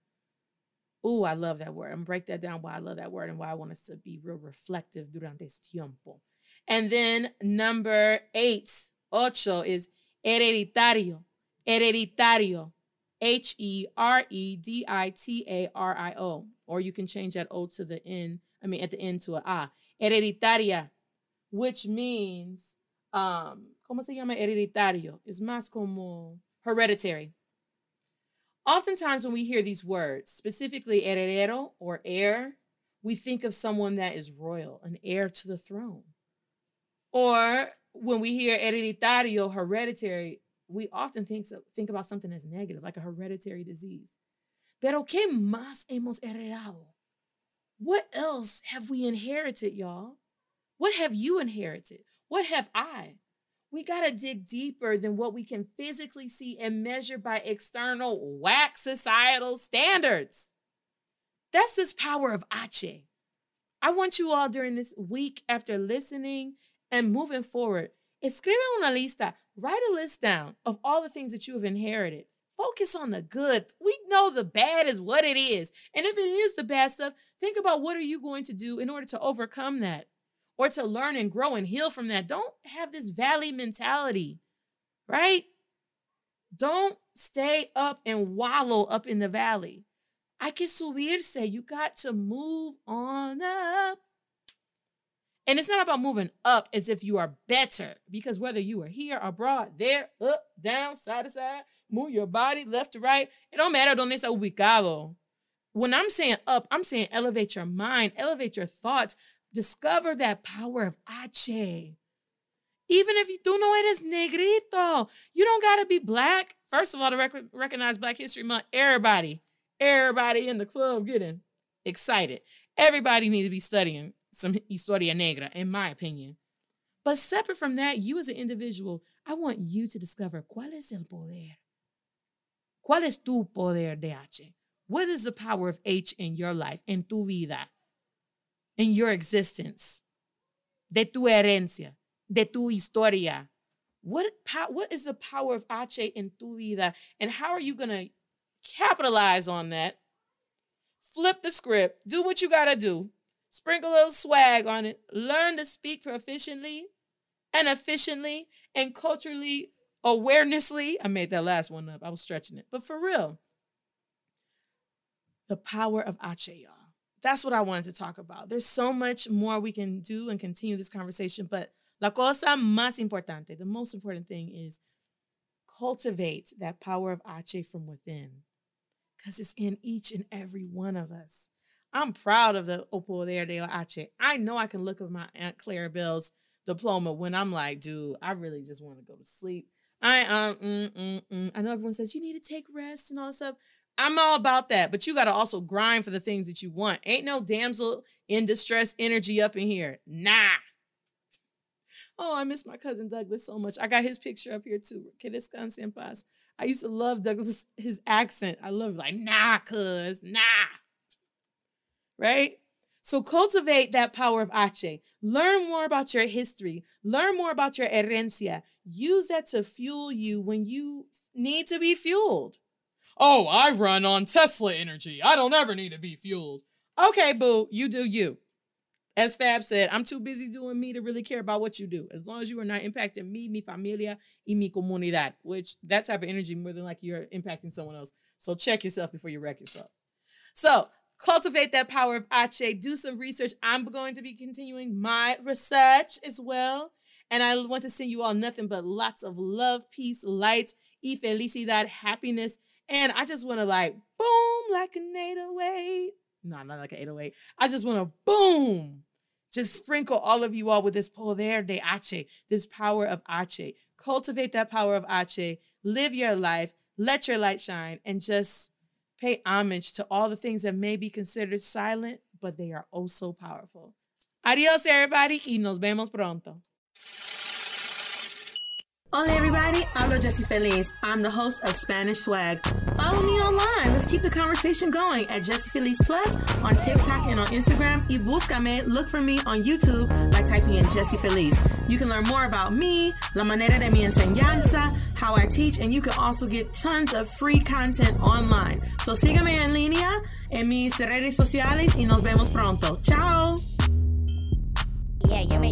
Ooh, I love that word. I'm break that down why I love that word and why I want us to be real reflective durante este tiempo. And then number eight, ocho, is hereditario. Hereditario. H E R E D I T A R I O. Or you can change that O to the N, I mean, at the end to a A. Hereditaria, which means, um, ¿cómo se llama hereditario? Es más como hereditary. Oftentimes, when we hear these words, specifically heredero or heir, we think of someone that is royal, an heir to the throne. Or when we hear hereditario, hereditary, we often think, think about something as negative, like a hereditary disease. Pero ¿qué más hemos heredado? What else have we inherited, y'all? What have you inherited? What have I? We got to dig deeper than what we can physically see and measure by external whack societal standards. That's this power of hache. I want you all during this week after listening and moving forward, escribe una lista, write a list down of all the things that you have inherited. Focus on the good. We know the bad is what it is. And if it is the bad stuff, think about what are you going to do in order to overcome that or to learn and grow and heal from that. Don't have this valley mentality, right? Don't stay up and wallow up in the valley. Hay que subirse. You got to move on up. And it's not about moving up as if you are better, because whether you are here, abroad, there, up, down, side to side, move your body left to right, it don't matter donde está ubicado. When I'm saying up, I'm saying elevate your mind, elevate your thoughts, discover that power of H. Even if you do know it is negrito, you don't gotta be black. First of all, to rec- recognize Black History Month, everybody, everybody in the club getting excited. Everybody needs to be studying some historia negra, in my opinion. But separate from that, you as an individual, I want you to discover cuál es el poder. ¿Cuál es tu poder de H? What is the power of H in your life, in tu vida, in your existence, de tu herencia, de tu historia? What, what is the power of H in tu vida, and how are you going to capitalize on that? Flip the script, do what you got to do, sprinkle a little swag on it, learn to speak proficiently and efficiently and culturally awarenessly. I made that last one up. I was stretching it. But for real, the power of hache, y'all. That's what I wanted to talk about. There's so much more we can do and continue this conversation, but la cosa más importante, the most important thing is cultivate that power of hache from within because it's in each and every one of us. I'm proud of the Poder de la I know I can look at my Aunt Clarabelle's diploma when I'm like, dude, I really just want to go to sleep. I um, mm, mm, mm. I know everyone says you need to take rest and all this stuff. I'm all about that, but you got to also grind for the things that you want. Ain't no damsel in distress energy up in here. Nah. Oh, I miss my cousin Douglas so much. I got his picture up here too. Que descanse en paz. I used to love Douglas, his accent. I love like, nah, cuz, nah. Right? So cultivate that power of hache. Learn more about your history. Learn more about your herencia. Use that to fuel you when you need to be fueled. Oh, I run on Tesla energy. I don't ever need to be fueled. Okay, boo, you do you. As Fab said, I'm too busy doing me to really care about what you do. As long as you are not impacting me, mi familia, y mi comunidad, which that type of energy more than like you're impacting someone else. So check yourself before you wreck yourself. So cultivate that power of hache, do some research. I'm going to be continuing my research as well. And I want to send you all nothing but lots of love, peace, light, y felicidad, happiness. And I just want to like boom, like an 808. No, not like an 808. I just want to boom, just sprinkle all of you all with this poder de hache, this power of hache. Cultivate that power of Ache. Live your life. Let your light shine and just pay homage to all the things that may be considered silent, but they are oh so powerful. Adios, everybody, y nos vemos pronto. Hola, everybody. Hablo Jessie Feliz. I'm the host of Spanish Swag. Follow me online. Let's keep the conversation going at Jessie Feliz Plus on TikTok and on Instagram. Y búscame. Look for me on YouTube by typing in Jessie Feliz. You can learn more about me, la manera de mi enseñanza, how I teach, and you can also get tons of free content online. So sígame en línea en mis redes sociales y nos vemos pronto. Chao. Yeah, yo me